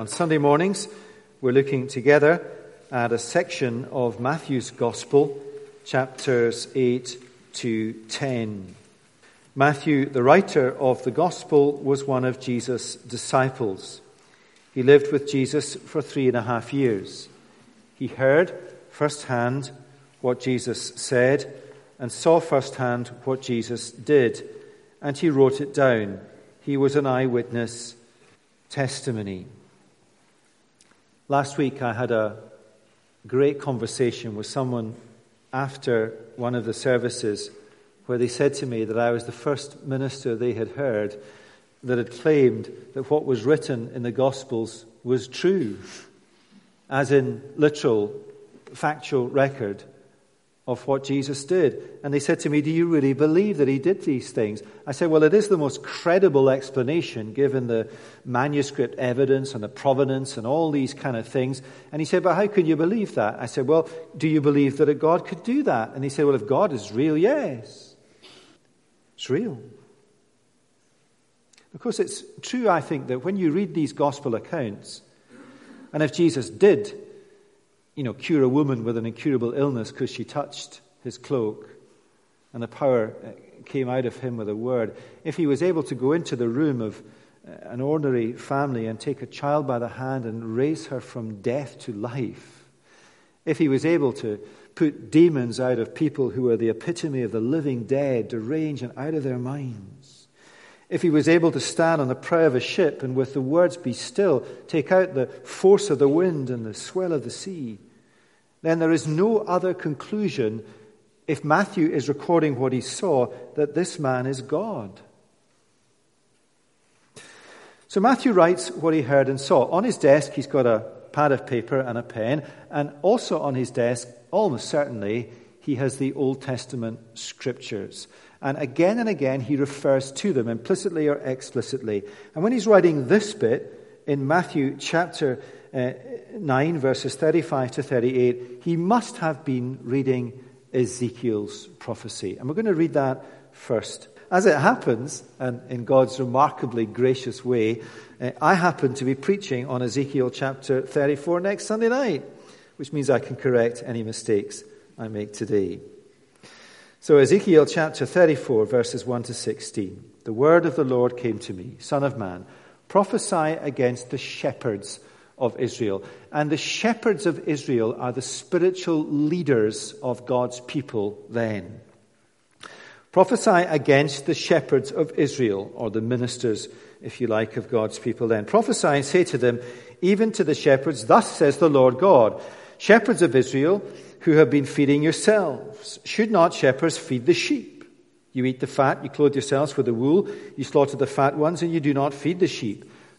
On Sunday mornings, we're looking together at a section of Matthew's Gospel, chapters 8 to 10. Matthew, the writer of the Gospel, was one of Jesus' disciples. He lived with Jesus for three and a half years. He heard firsthand what Jesus said and saw firsthand what Jesus did, and he wrote it down. He was an eyewitness testimony. Last week, I had a great conversation with someone after one of the services where they said to me that I was the first minister they had heard that had claimed that what was written in the Gospels was true, as in literal, factual record of what Jesus did. And they said to me, Do you really believe that he did these things? I said, Well, it is the most credible explanation given the manuscript evidence and the provenance and all these kind of things. And he said, But how can you believe that? I said, Well, do you believe that a God could do that? And he said, Well, if God is real, yes. It's real. Of course, it's true, I think, that when you read these gospel accounts, and if Jesus did you know, cure a woman with an incurable illness because she touched his cloak and the power uh, came out of him with a word. If he was able to go into the room of uh, an ordinary family and take a child by the hand and raise her from death to life, if he was able to put demons out of people who were the epitome of the living dead, deranged and out of their minds, if he was able to stand on the prow of a ship and with the words, Be still, take out the force of the wind and the swell of the sea, then there is no other conclusion if Matthew is recording what he saw that this man is God. So Matthew writes what he heard and saw. On his desk, he's got a pad of paper and a pen, and also on his desk, almost certainly, he has the Old Testament scriptures. And again and again, he refers to them implicitly or explicitly. And when he's writing this bit in Matthew chapter uh, 9, verses 35 to 38, he must have been reading Ezekiel's prophecy. And we're going to read that first. As it happens, and in God's remarkably gracious way, uh, I happen to be preaching on Ezekiel chapter 34 next Sunday night, which means I can correct any mistakes I make today. So, Ezekiel chapter 34, verses 1 to 16. The word of the Lord came to me, Son of man, prophesy against the shepherds of Israel. And the shepherds of Israel are the spiritual leaders of God's people then. Prophesy against the shepherds of Israel, or the ministers, if you like, of God's people then. Prophesy and say to them, even to the shepherds, Thus says the Lord God, shepherds of Israel who have been feeding yourselves, should not shepherds feed the sheep? You eat the fat, you clothe yourselves with the wool, you slaughter the fat ones, and you do not feed the sheep.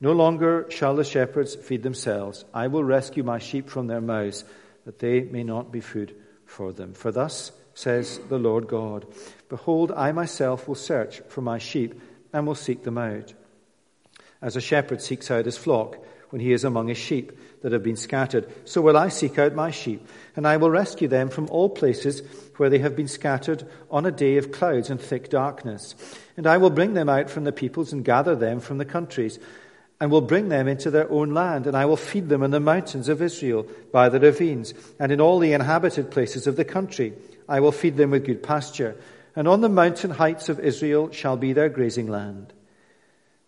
No longer shall the shepherds feed themselves. I will rescue my sheep from their mouths, that they may not be food for them. For thus says the Lord God Behold, I myself will search for my sheep and will seek them out. As a shepherd seeks out his flock when he is among his sheep that have been scattered, so will I seek out my sheep, and I will rescue them from all places where they have been scattered on a day of clouds and thick darkness. And I will bring them out from the peoples and gather them from the countries and will bring them into their own land, and I will feed them in the mountains of Israel, by the ravines, and in all the inhabited places of the country. I will feed them with good pasture, and on the mountain heights of Israel shall be their grazing land.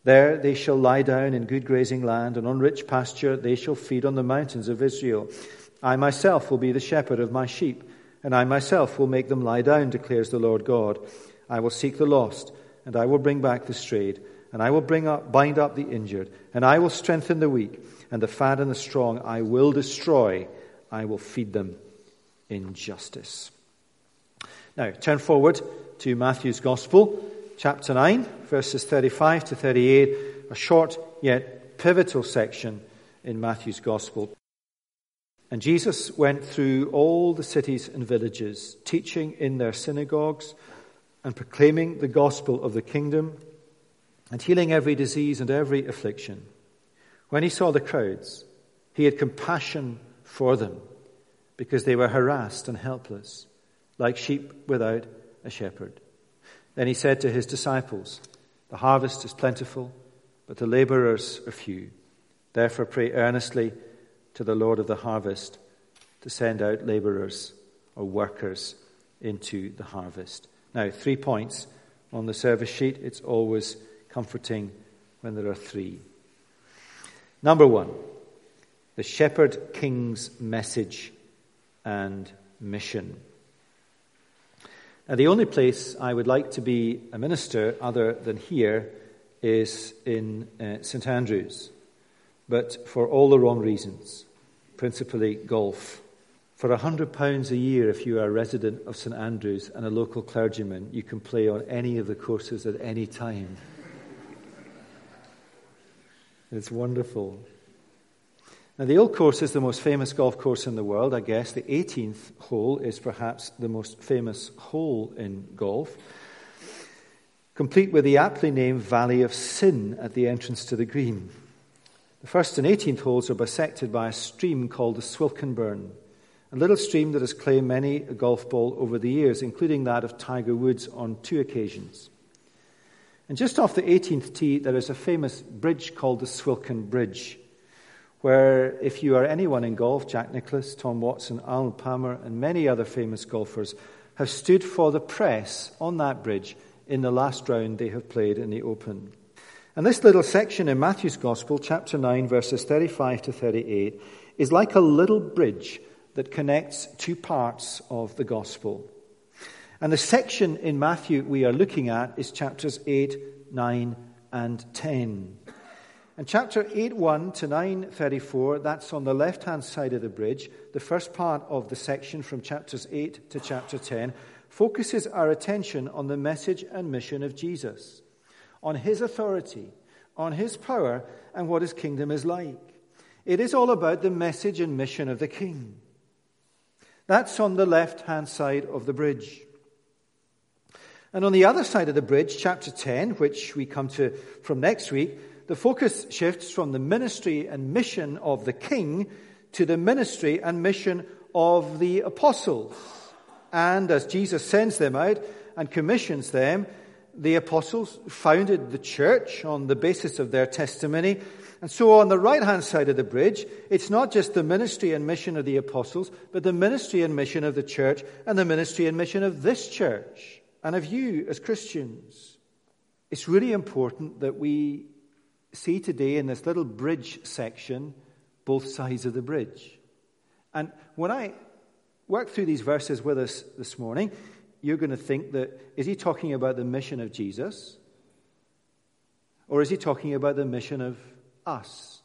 There they shall lie down in good grazing land, and on rich pasture they shall feed on the mountains of Israel. I myself will be the shepherd of my sheep, and I myself will make them lie down, declares the Lord God. I will seek the lost, and I will bring back the strayed, and I will bring up, bind up the injured, and I will strengthen the weak, and the fat and the strong I will destroy. I will feed them in justice. Now, turn forward to Matthew's Gospel, chapter 9, verses 35 to 38, a short yet pivotal section in Matthew's Gospel. And Jesus went through all the cities and villages, teaching in their synagogues and proclaiming the gospel of the kingdom and healing every disease and every affliction. When he saw the crowds, he had compassion for them because they were harassed and helpless, like sheep without a shepherd. Then he said to his disciples, The harvest is plentiful, but the laborers are few. Therefore, pray earnestly to the Lord of the harvest to send out laborers or workers into the harvest. Now, three points on the service sheet. It's always comforting when there are three. Number one, the shepherd king's message and mission. Now, the only place I would like to be a minister other than here is in uh, St Andrews, but for all the wrong reasons, principally golf. For a hundred pounds a year, if you are a resident of St Andrews and a local clergyman, you can play on any of the courses at any time. It's wonderful. Now, the Old Course is the most famous golf course in the world, I guess. The 18th hole is perhaps the most famous hole in golf, complete with the aptly named Valley of Sin at the entrance to the green. The first and 18th holes are bisected by a stream called the Swilcan Burn, a little stream that has claimed many a golf ball over the years, including that of Tiger Woods on two occasions. And just off the 18th tee, there is a famous bridge called the Swilcan Bridge where if you are anyone in golf, Jack Nicklaus, Tom Watson, Alan Palmer, and many other famous golfers have stood for the press on that bridge in the last round they have played in the Open. And this little section in Matthew's Gospel, chapter 9, verses 35 to 38, is like a little bridge that connects two parts of the Gospel. And the section in Matthew we are looking at is chapters 8, 9, and 10. And chapter 8 1 to 934, that's on the left hand side of the bridge. The first part of the section from chapters 8 to chapter 10 focuses our attention on the message and mission of Jesus, on his authority, on his power, and what his kingdom is like. It is all about the message and mission of the king. That's on the left hand side of the bridge. And on the other side of the bridge, chapter 10, which we come to from next week, the focus shifts from the ministry and mission of the king to the ministry and mission of the apostles. And as Jesus sends them out and commissions them, the apostles founded the church on the basis of their testimony. And so on the right hand side of the bridge, it's not just the ministry and mission of the apostles, but the ministry and mission of the church and the ministry and mission of this church and of you as Christians. It's really important that we see today in this little bridge section both sides of the bridge. And when I work through these verses with us this morning, you're going to think that is he talking about the mission of Jesus? Or is he talking about the mission of us?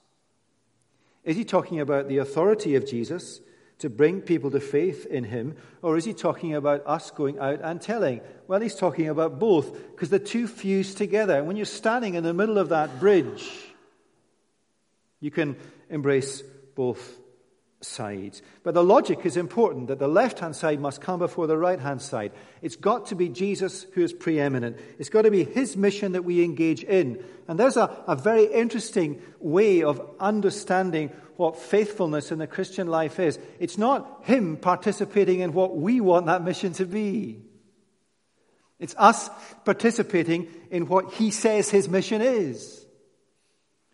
Is he talking about the authority of Jesus to bring people to faith in him? Or is he talking about us going out and telling? Well, he's talking about both because the two fuse together. And when you're standing in the middle of that bridge, you can embrace both sides. But the logic is important that the left hand side must come before the right hand side. It's got to be Jesus who is preeminent. It's got to be his mission that we engage in. And there's a, a very interesting way of understanding what faithfulness in the Christian life is. It's not him participating in what we want that mission to be. It's us participating in what he says his mission is.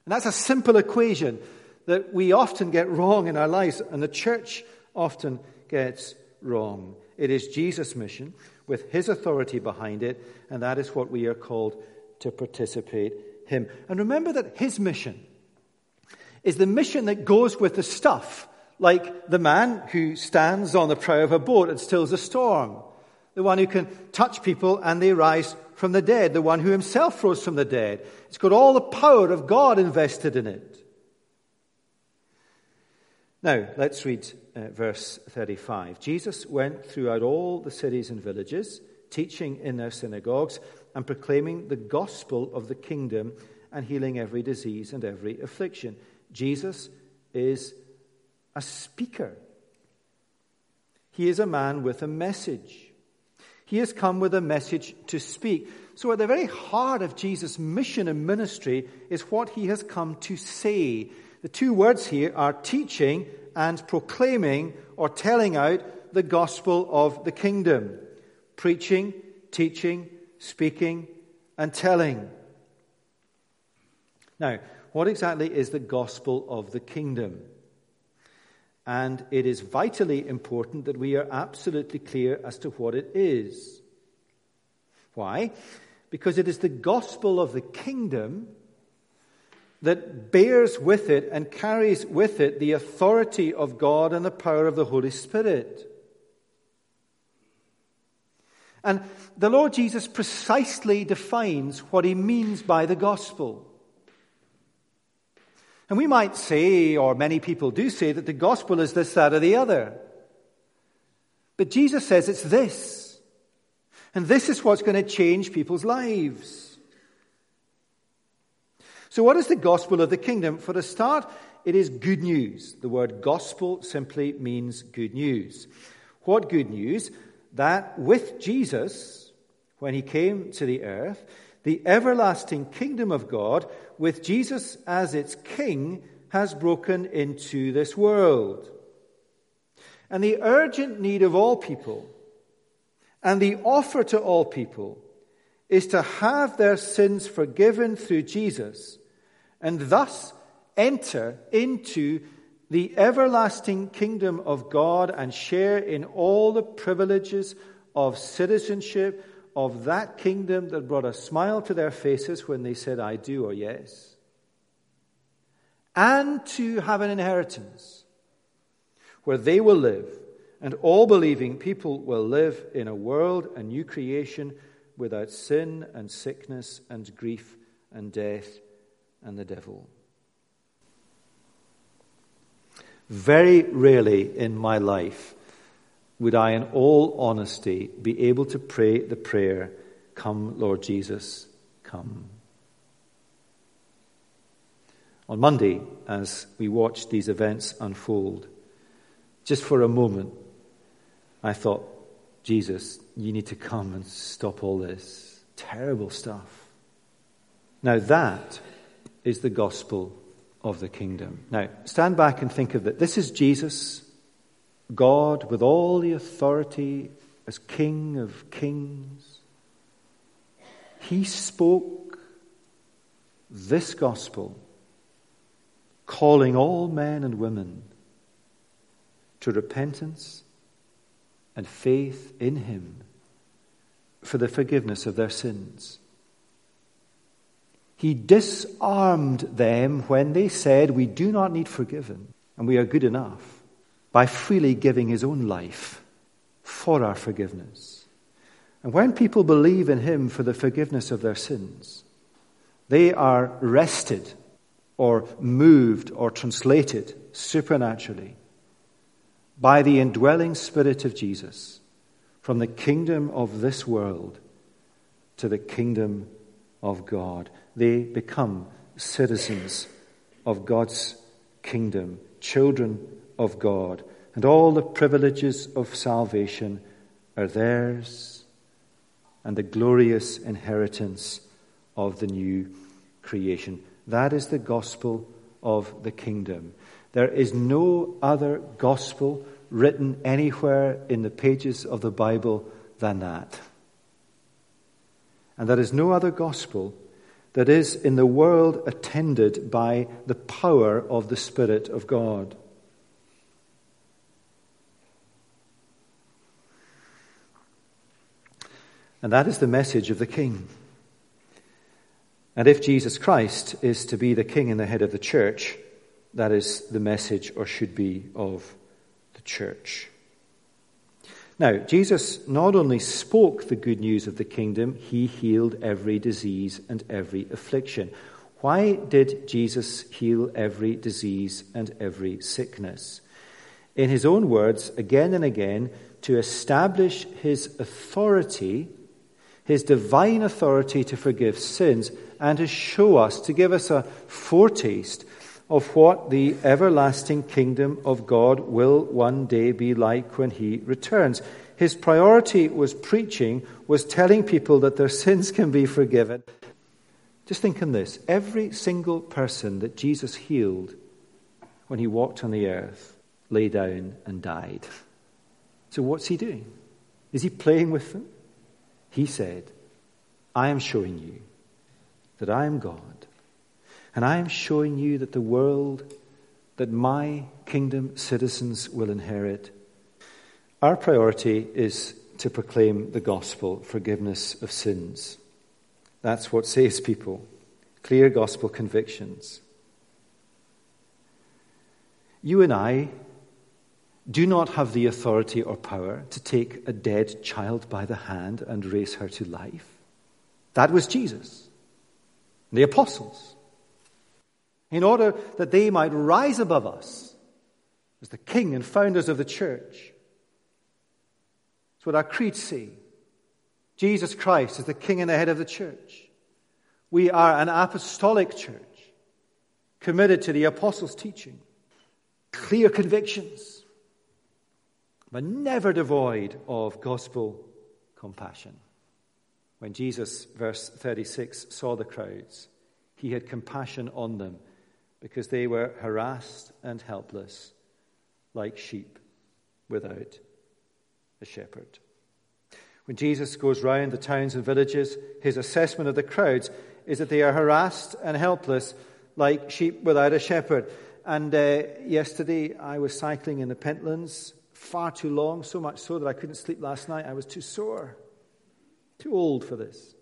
And that's a simple equation that we often get wrong in our lives, and the church often gets wrong. It is Jesus' mission with his authority behind it, and that is what we are called to participate him. And remember that his mission is the mission that goes with the stuff like the man who stands on the prow of a boat and stills a storm, the one who can touch people and they rise from the dead, the one who himself rose from the dead. It's got all the power of God invested in it. Now, let's read uh, verse 35. Jesus went throughout all the cities and villages, teaching in their synagogues and proclaiming the gospel of the kingdom and healing every disease and every affliction. Jesus is a speaker. He is a man with a message. He has come with a message to speak. So, at the very heart of Jesus' mission and ministry is what he has come to say. The two words here are teaching and proclaiming or telling out the gospel of the kingdom. Preaching, teaching, speaking, and telling. Now, what exactly is the gospel of the kingdom? And it is vitally important that we are absolutely clear as to what it is. Why? Because it is the gospel of the kingdom that bears with it and carries with it the authority of God and the power of the Holy Spirit. And the Lord Jesus precisely defines what he means by the gospel. And we might say, or many people do say, that the gospel is this, that, or the other. But Jesus says it's this. And this is what's going to change people's lives. So, what is the gospel of the kingdom? For a start, it is good news. The word gospel simply means good news. What good news? That with Jesus, when he came to the earth, the everlasting kingdom of God, with Jesus as its king, has broken into this world. And the urgent need of all people and the offer to all people is to have their sins forgiven through Jesus and thus enter into the everlasting kingdom of God and share in all the privileges of citizenship of that kingdom that brought a smile to their faces when they said, I do or yes, and to have an inheritance where they will live and all believing people will live in a world, a new creation, without sin and sickness and grief and death and the devil. Very rarely in my life would I, in all honesty, be able to pray the prayer, Come, Lord Jesus, come. On Monday, as we watched these events unfold, just for a moment, I thought, Jesus, you need to come and stop all this terrible stuff. Now, that is the gospel of the kingdom. Now, stand back and think of it. This is Jesus God with all the authority as King of kings. He spoke this gospel, calling all men and women to repentance and faith in Him for the forgiveness of their sins. He disarmed them when they said, We do not need forgiven and we are good enough by freely giving his own life for our forgiveness. And when people believe in him for the forgiveness of their sins, they are rested or moved or translated supernaturally by the indwelling Spirit of Jesus from the kingdom of this world to the kingdom of God. They become citizens of God's kingdom, children of God, and all the privileges of salvation are theirs, and the glorious inheritance of the new creation. That is the gospel of the kingdom. There is no other gospel written anywhere in the pages of the Bible than that. And there is no other gospel that is in the world attended by the power of the Spirit of God. And that is the message of the King. And if Jesus Christ is to be the King and the head of the church, That is the message, or should be, of the church. Now, Jesus not only spoke the good news of the kingdom, he healed every disease and every affliction. Why did Jesus heal every disease and every sickness? In his own words, again and again, to establish his authority, his divine authority to forgive sins, and to show us, to give us a foretaste of what the everlasting kingdom of God will one day be like when he returns. His priority was preaching, was telling people that their sins can be forgiven. Just think on this every single person that Jesus healed when he walked on the earth lay down and died. So, what's he doing? Is he playing with them? He said, I am showing you that I am God and I am showing you that the world that my kingdom citizens will inherit, our priority is to proclaim the gospel, forgiveness of sins. That's what saves people. Clear gospel convictions. You and I do not have the authority or power to take a dead child by the hand and raise her to life. That was Jesus, the apostles in order that they might rise above us as the king and founders of the church. That's what our creeds say. Jesus Christ is the king and the head of the church. We are an apostolic church committed to the apostles' teaching, clear convictions, but never devoid of gospel compassion. When Jesus, verse 36, saw the crowds, he had compassion on them because they were harassed and helpless, like sheep without a shepherd. When Jesus goes round the towns and villages, his assessment of the crowds is that they are harassed and helpless, like sheep without a shepherd. And uh, yesterday I was cycling in the Pentlands, far too long, so much so that I couldn't sleep last night. I was too sore, too old for this.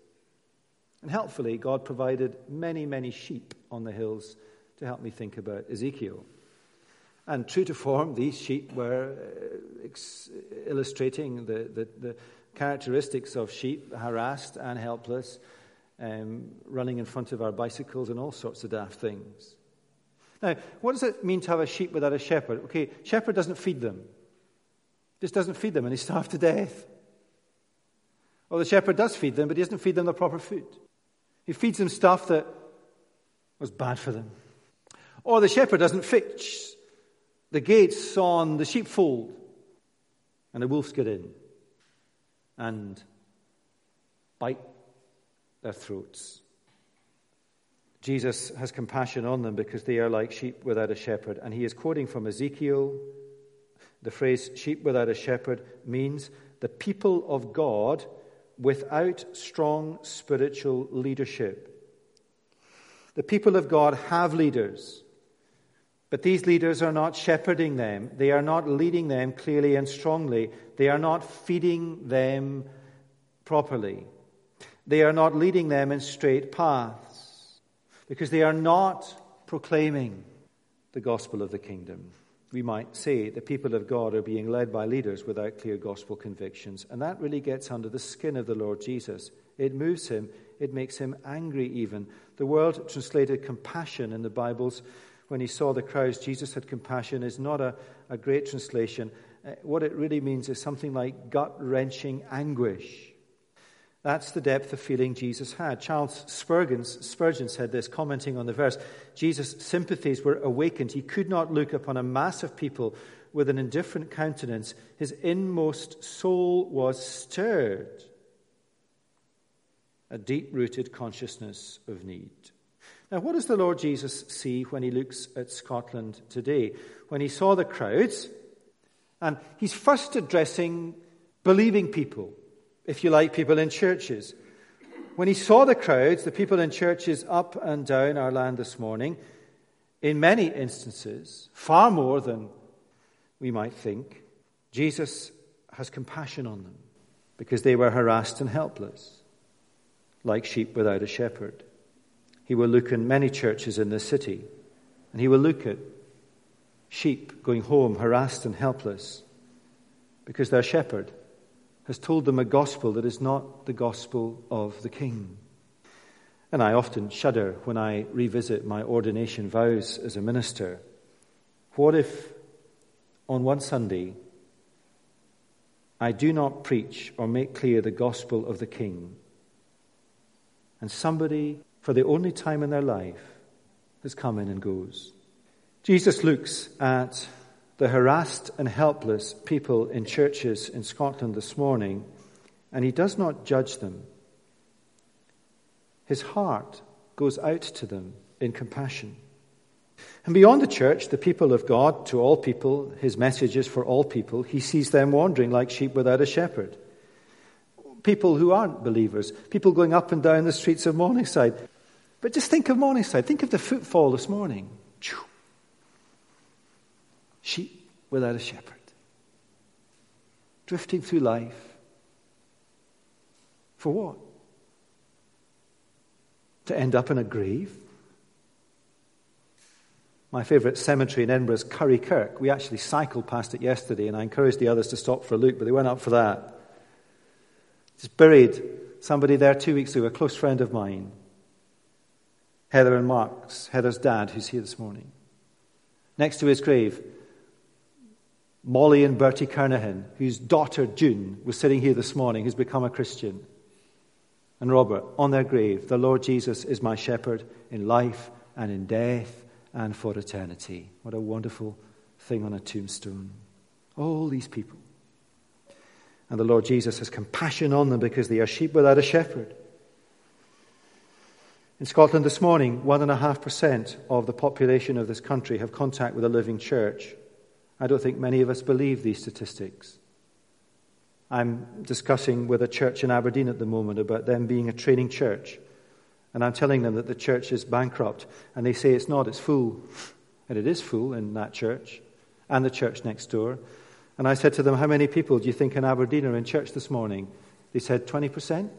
And helpfully, God provided many, many sheep on the hills to help me think about Ezekiel. And true to form, these sheep were uh, illustrating the, the, the, characteristics of sheep, harassed and helpless, um, running in front of our bicycles and all sorts of daft things. Now, what does it mean to have a sheep without a shepherd? Okay, shepherd doesn't feed them. Just doesn't feed them and they starve to death. Or the shepherd does feed them, but he doesn't feed them the proper food. He feeds them stuff that was bad for them. Or the shepherd doesn't fix the gates on the sheepfold, and the wolves get in and bite their throats. Jesus has compassion on them because they are like sheep without a shepherd. And he is quoting from Ezekiel. The phrase sheep without a shepherd means the people of God without strong spiritual leadership. The people of God have leaders. But these leaders are not shepherding them. They are not leading them clearly and strongly. They are not feeding them properly. They are not leading them in straight paths because they are not proclaiming the gospel of the kingdom. We might say the people of God are being led by leaders without clear gospel convictions, and that really gets under the skin of the Lord Jesus. It moves him, it makes him angry, even. The word translated compassion in the Bible's when he saw the crowds, Jesus had compassion is not a, a great translation. Uh, what it really means is something like gut wrenching anguish. That's the depth of feeling Jesus had. Charles Spurgeon, Spurgeon said this, commenting on the verse Jesus' sympathies were awakened. He could not look upon a mass of people with an indifferent countenance. His inmost soul was stirred. A deep rooted consciousness of need. Now, what does the Lord Jesus see when he looks at Scotland today? When he saw the crowds, and he's first addressing believing people, if you like, people in churches. When he saw the crowds, the people in churches up and down our land this morning, in many instances, far more than we might think, Jesus has compassion on them because they were harassed and helpless, like sheep without a shepherd. He will look in many churches in this city, and he will look at sheep going home harassed and helpless because their shepherd has told them a gospel that is not the gospel of the king. And I often shudder when I revisit my ordination vows as a minister. What if on one Sunday I do not preach or make clear the gospel of the king, and somebody, for the only time in their life, has come in and goes? Jesus looks at the harassed and helpless people in churches in Scotland this morning, and he does not judge them. His heart goes out to them in compassion. And beyond the church, the people of God, to all people, his message is for all people. He sees them wandering like sheep without a shepherd. People who aren't believers, people going up and down the streets of Morningside. But just think of Morningside. Think of the footfall this morning. Sheep without a shepherd. Drifting through life. For what? To end up in a grave? My favourite cemetery in Edinburgh is Currie Kirk. We actually cycled past it yesterday, and I encouraged the others to stop for a look, but they went up for that. Just buried somebody there two weeks ago, a close friend of mine. Heather and Mark's, Heather's dad, who's here this morning. Next to his grave, Molly and Bertie Kernahan, whose daughter June was sitting here this morning, who's become a Christian. And Robert, on their grave, the Lord Jesus is my shepherd in life and in death and for eternity. What a wonderful thing on a tombstone. All these people. And the Lord Jesus has compassion on them because they are sheep without a shepherd. In Scotland this morning, 1.5% of the population of this country have contact with a living church. I don't think many of us believe these statistics. I'm discussing with a church in Aberdeen at the moment about them being a training church. And I'm telling them that the church is bankrupt. And they say it's not, it's full. And it is full in that church and the church next door. And I said to them, How many people do you think in Aberdeen are in church this morning? They said 20%?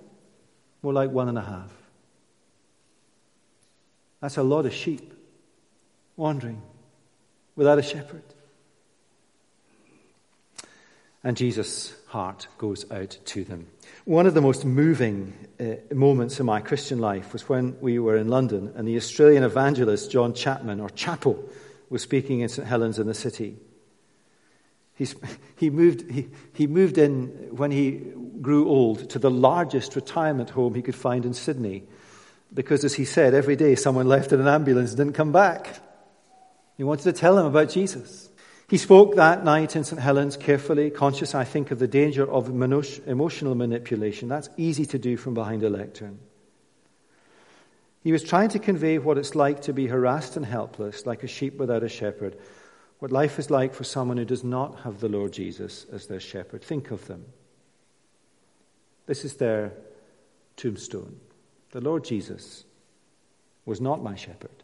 More like one and a half. That's a lot of sheep wandering without a shepherd. And Jesus' heart goes out to them. One of the most moving uh, moments in my Christian life was when we were in London and the Australian evangelist John Chapman, or Chappo, was speaking in St. Helens in the city. He's, he, moved, he, he moved in when he grew old to the largest retirement home he could find in Sydney because, as he said, every day someone left in an ambulance didn't come back. He wanted to tell them about Jesus. He spoke that night in St. Helens carefully, conscious, I think, of the danger of emotional manipulation. That's easy to do from behind a lectern. He was trying to convey what it's like to be harassed and helpless, like a sheep without a shepherd, what life is like for someone who does not have the Lord Jesus as their shepherd. Think of them. This is their tombstone. The Lord Jesus was not my shepherd.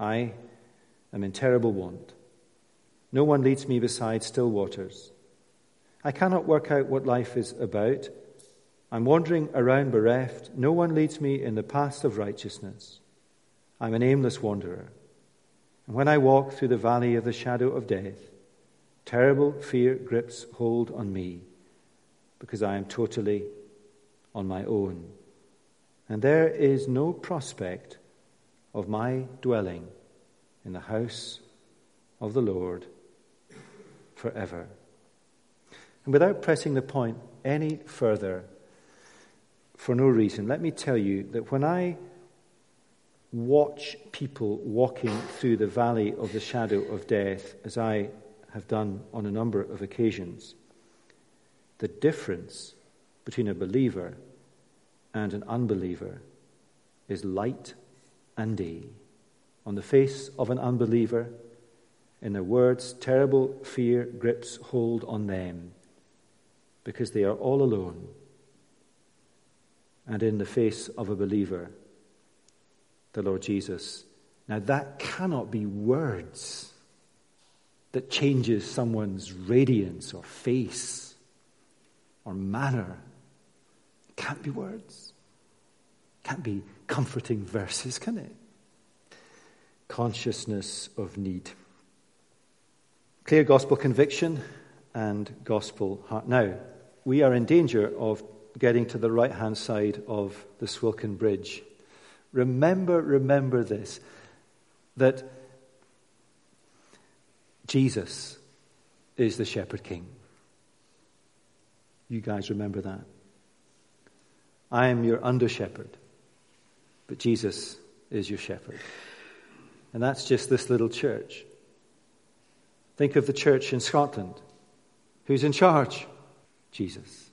I am in terrible want. No one leads me beside still waters. I cannot work out what life is about. I'm wandering around bereft. No one leads me in the paths of righteousness. I'm an aimless wanderer. And when I walk through the valley of the shadow of death, terrible fear grips hold on me because I am totally on my own. And there is no prospect of my dwelling in the house of the Lord forever. And without pressing the point any further, for no reason, let me tell you that when I watch people walking through the valley of the shadow of death, as I have done on a number of occasions, the difference between a believer and an unbeliever is light and day. On the face of an unbeliever, in their words, terrible fear grips hold on them because they are all alone. And in the face of a believer, the Lord Jesus. Now, that cannot be words that changes someone's radiance or face or manner. Can't be words. Can't be comforting verses, can it? Consciousness of need. Clear gospel conviction and gospel heart. Now, we are in danger of getting to the right hand side of the Swilcan Bridge. Remember, remember this that Jesus is the shepherd king. You guys remember that. I am your under shepherd, but Jesus is your shepherd. And that's just this little church. Think of the church in Scotland. Who's in charge? Jesus.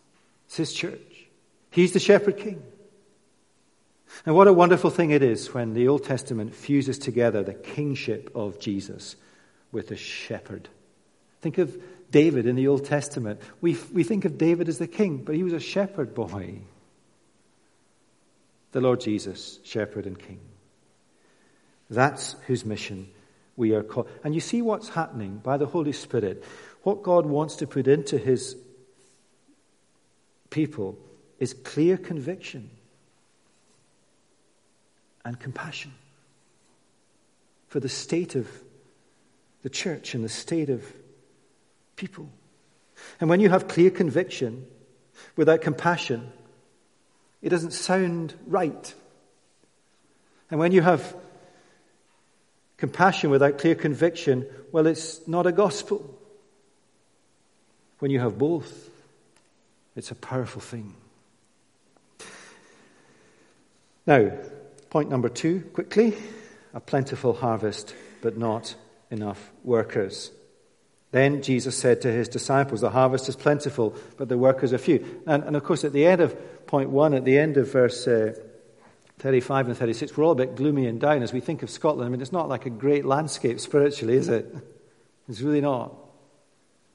It's his church. He's the shepherd king. And what a wonderful thing it is when the Old Testament fuses together the kingship of Jesus with the shepherd. Think of David in the Old Testament. We, we think of David as the king, but he was a shepherd boy. The Lord Jesus, shepherd and king. That's whose mission we are called. And you see what's happening by the Holy Spirit. What God wants to put into his people is clear conviction and compassion for the state of the church and the state of people. And when you have clear conviction without compassion, it doesn't sound right. And when you have compassion without clear conviction, well, it's not a gospel. When you have both, it's a powerful thing. Now, point number two, quickly a plentiful harvest, but not enough workers. Then Jesus said to his disciples, The harvest is plentiful, but the workers are few. And, and of course, at the end of point one, at the end of verse uh, 35 and 36, we're all a bit gloomy and down as we think of Scotland. I mean, it's not like a great landscape spiritually, is it? It's really not.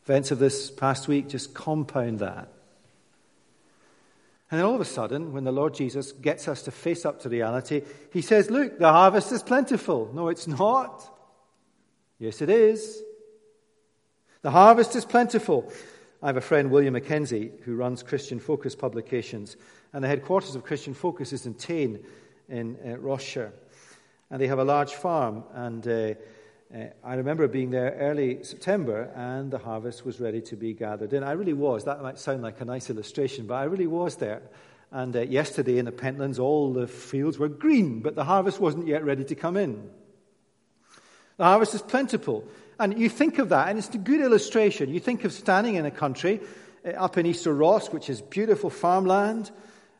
Events of this past week just compound that. And then all of a sudden, when the Lord Jesus gets us to face up to reality, he says, Look, the harvest is plentiful. No, it's not. Yes, it is. The harvest is plentiful. I have a friend, William Mackenzie, who runs Christian Focus publications, and the headquarters of Christian Focus is in Tain in uh, Ross-shire. And they have a large farm, and uh, uh, I remember being there early September, and the harvest was ready to be gathered in. I really was. That might sound like a nice illustration, but I really was there. And uh, yesterday in the Pentlands, all the fields were green, but the harvest wasn't yet ready to come in. The harvest is plentiful. And you think of that, and it's a good illustration. You think of standing in a country uh, up in Easter Ross, which is beautiful farmland,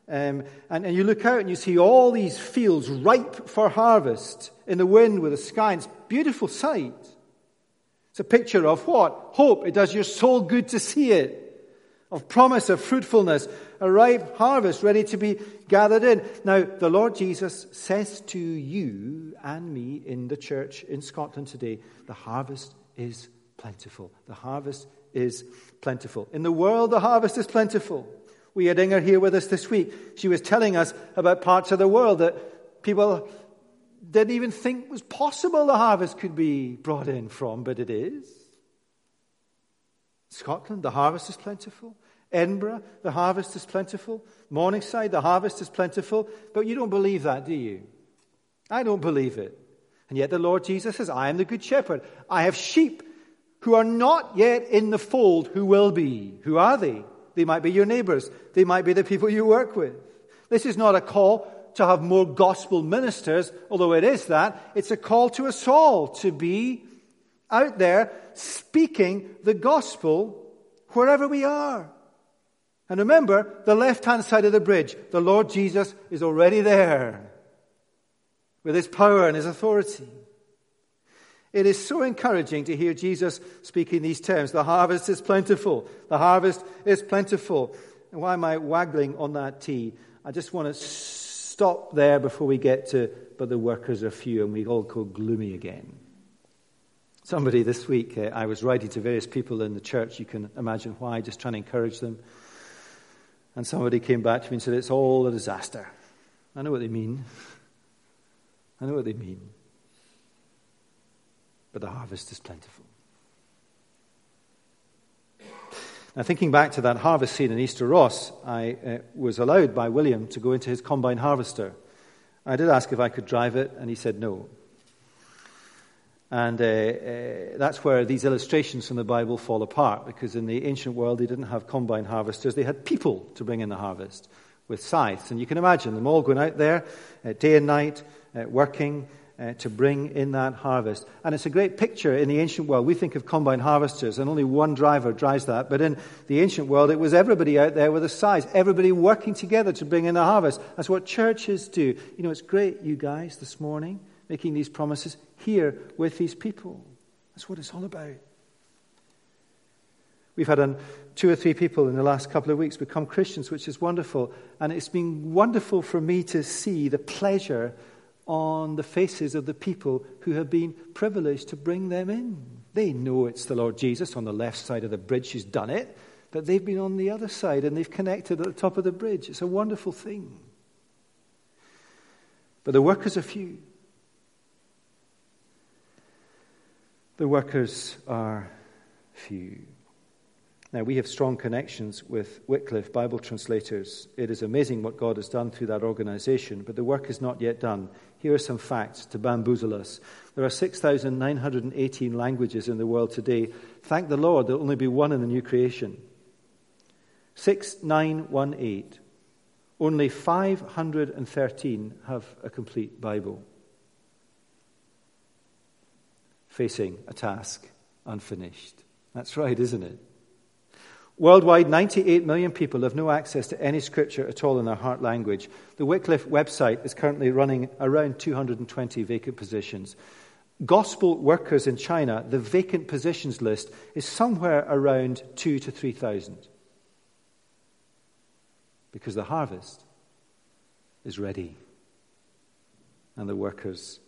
um, and, and, you look out and you see all these fields ripe for harvest in the wind with the sky. It's a beautiful sight. It's a picture of what? Hope. It does your soul good to see it. Of promise, of fruitfulness, a ripe harvest ready to be gathered in. Now, the Lord Jesus says to you and me in the church in Scotland today, the harvest is plentiful. The harvest is plentiful. In the world, the harvest is plentiful. We had Inger here with us this week. She was telling us about parts of the world that people didn't even think was possible the harvest could be brought in from, but it is. Scotland, the harvest is plentiful. Edinburgh, the harvest is plentiful. Morningside, the harvest is plentiful. But you don't believe that, do you? I don't believe it. And yet the Lord Jesus says, I am the good shepherd. I have sheep who are not yet in the fold who will be. Who are they? They might be your neighbors. They might be the people you work with. This is not a call to have more gospel ministers, although it is that. It's a call to us all to be out there speaking the gospel wherever we are. And remember, the left hand side of the bridge, the Lord Jesus is already there with his power and his authority. It is so encouraging to hear Jesus speaking these terms. The harvest is plentiful. The harvest is plentiful. And why am I waggling on that T? I just want to stop there before we get to, but the workers are few and we all go gloomy again. Somebody this week, uh, I was writing to various people in the church. You can imagine why, just trying to encourage them. And somebody came back to me and said, It's all a disaster. I know what they mean. I know what they mean but the harvest is plentiful. Now, thinking back to that harvest scene in Easter Ross, I uh, was allowed by William to go into his combine harvester. I did ask if I could drive it, and he said no. And uh, uh, that's where these illustrations from the Bible fall apart, because in the ancient world they didn't have combine harvesters, they had people to bring in the harvest with scythes. And you can imagine them all going out there uh, day and night, uh, working, uh, to bring in that harvest. And it's a great picture in the ancient world. We think of combine harvesters, and only one driver drives that. But in the ancient world, it was everybody out there with a scythe, everybody working together to bring in the harvest. That's what churches do. You know, it's great, you guys, this morning, making these promises here with these people. That's what it's all about. We've had an, two or three people in the last couple of weeks become Christians, which is wonderful. And it's been wonderful for me to see the pleasure on the faces of the people who have been privileged to bring them in. They know it's the Lord Jesus on the left side of the bridge who's done it, but they've been on the other side and they've connected at the top of the bridge. It's a wonderful thing. But the workers are few. The workers are few. Now, we have strong connections with Wycliffe Bible translators. It is amazing what God has done through that organization, but the work is not yet done. Here are some facts to bamboozle us. There are 6,918 languages in the world today. Thank the Lord, there will only be one in the new creation. 6918. Only 513 have a complete Bible. Facing a task unfinished. That's right, isn't it? Worldwide, 98 million people have no access to any scripture at all in their heart language. The Wycliffe website is currently running around 220 vacant positions. Gospel workers in China, the vacant positions list is somewhere around 2 to 3,000. Because the harvest is ready and the workers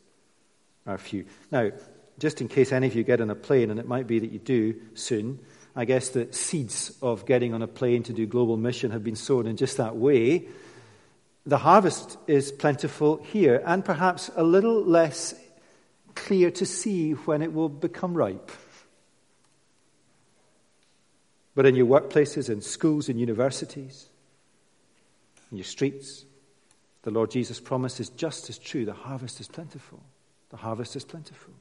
are few. Now, just in case any of you get on a plane, and it might be that you do soon, I guess the seeds of getting on a plane to do global mission have been sown in just that way. The harvest is plentiful here and perhaps a little less clear to see when it will become ripe. But in your workplaces, in schools, in universities, in your streets, the Lord Jesus' promise is just as true. The harvest is plentiful. The harvest is plentiful.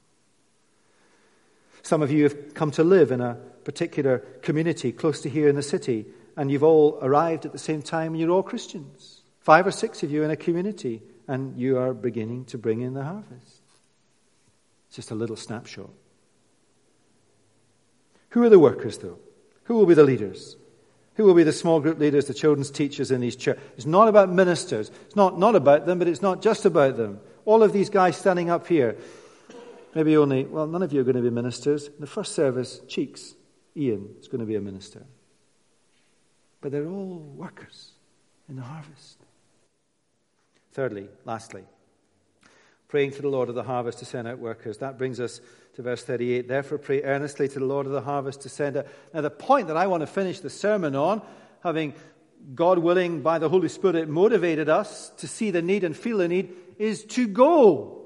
Some of you have come to live in a particular community close to here in the city, and you've all arrived at the same time, and you're all Christians. Five or six of you in a community, and you are beginning to bring in the harvest. It's just a little snapshot. Who are the workers, though? Who will be the leaders? Who will be the small group leaders, the children's teachers in these churches? It's not about ministers. It's not, not about them, but it's not just about them. All of these guys standing up here, Maybe only, well, none of you are going to be ministers. In the first service, Cheeks, Ian is going to be a minister. But they're all workers in the harvest. Thirdly, lastly, praying to the Lord of the harvest to send out workers. That brings us to verse 38. Therefore, pray earnestly to the Lord of the harvest to send out. Now, the point that I want to finish the sermon on, having God willing, by the Holy Spirit, motivated us to see the need and feel the need, is to go.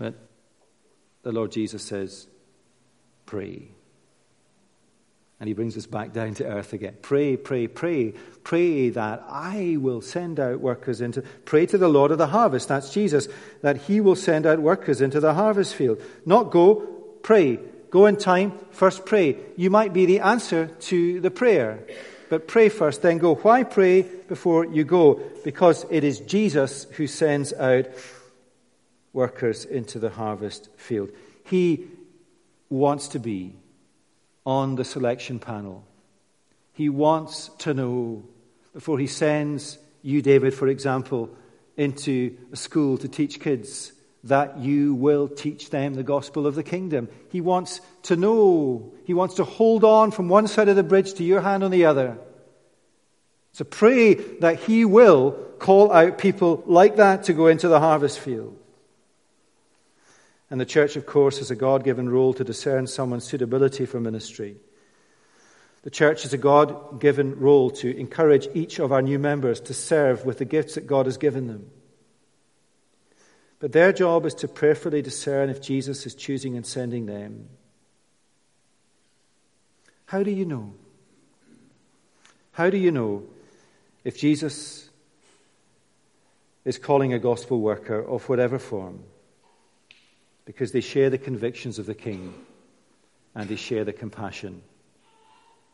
But the Lord Jesus says, pray. And he brings us back down to earth again. Pray, pray, pray. Pray that I will send out workers into, pray to the Lord of the harvest, that's Jesus, that he will send out workers into the harvest field. Not go, pray. Go in time, first pray. You might be the answer to the prayer. But pray first, then go. Why pray before you go? Because it is Jesus who sends out workers into the harvest field. He wants to be on the selection panel. He wants to know before he sends you, David, for example, into a school to teach kids that you will teach them the gospel of the kingdom. He wants to know. He wants to hold on from one side of the bridge to your hand on the other. So pray that he will call out people like that to go into the harvest field. And the church, of course, has a God given role to discern someone's suitability for ministry. The church has a God given role to encourage each of our new members to serve with the gifts that God has given them. But their job is to prayerfully discern if Jesus is choosing and sending them. How do you know? How do you know if Jesus is calling a gospel worker of whatever form? Because they share the convictions of the king and they share the compassion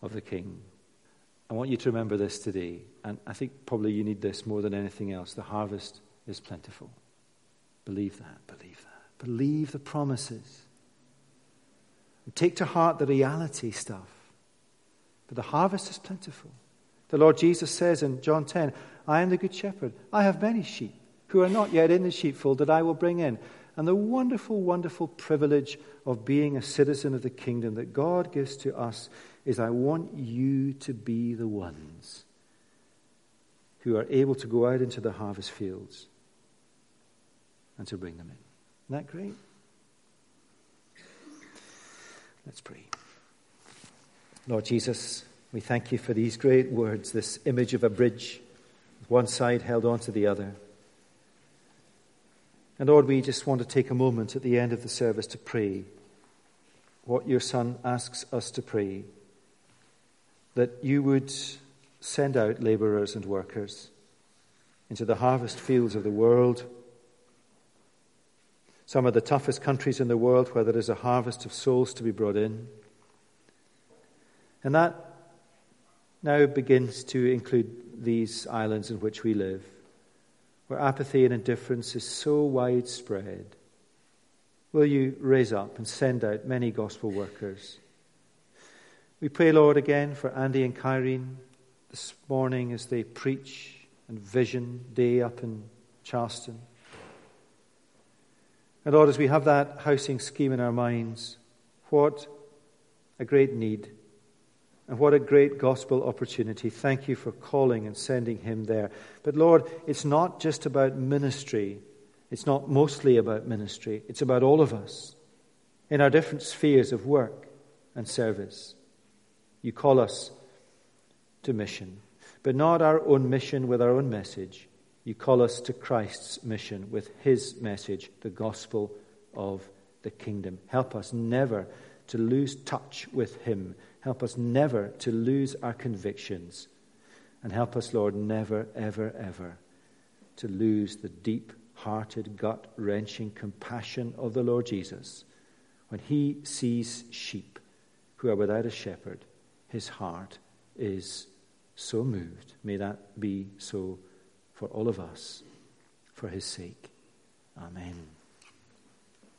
of the king. I want you to remember this today, and I think probably you need this more than anything else. The harvest is plentiful. Believe that, believe that. Believe the promises. Take to heart the reality stuff. But the harvest is plentiful. The Lord Jesus says in John 10, I am the good shepherd. I have many sheep who are not yet in the sheepfold that I will bring in. And the wonderful, wonderful privilege of being a citizen of the kingdom that God gives to us is I want you to be the ones who are able to go out into the harvest fields and to bring them in. Isn't that great? Let's pray. Lord Jesus, we thank you for these great words, this image of a bridge, one side held on to the other. And Lord, we just want to take a moment at the end of the service to pray what your Son asks us to pray that you would send out laborers and workers into the harvest fields of the world. Some of the toughest countries in the world where there is a harvest of souls to be brought in. And that now begins to include these islands in which we live where apathy and indifference is so widespread, will you raise up and send out many gospel workers? We pray, Lord, again for Andy and Kyrene this morning as they preach and vision day up in Charleston. And Lord, as we have that housing scheme in our minds, what a great need and what a great gospel opportunity. Thank you for calling and sending him there. But Lord, it's not just about ministry. It's not mostly about ministry. It's about all of us in our different spheres of work and service. You call us to mission, but not our own mission with our own message. You call us to Christ's mission with his message, the gospel of the kingdom. Help us never to lose touch with him Help us never to lose our convictions. And help us, Lord, never, ever, ever to lose the deep hearted, gut wrenching compassion of the Lord Jesus. When he sees sheep who are without a shepherd, his heart is so moved. May that be so for all of us, for his sake. Amen.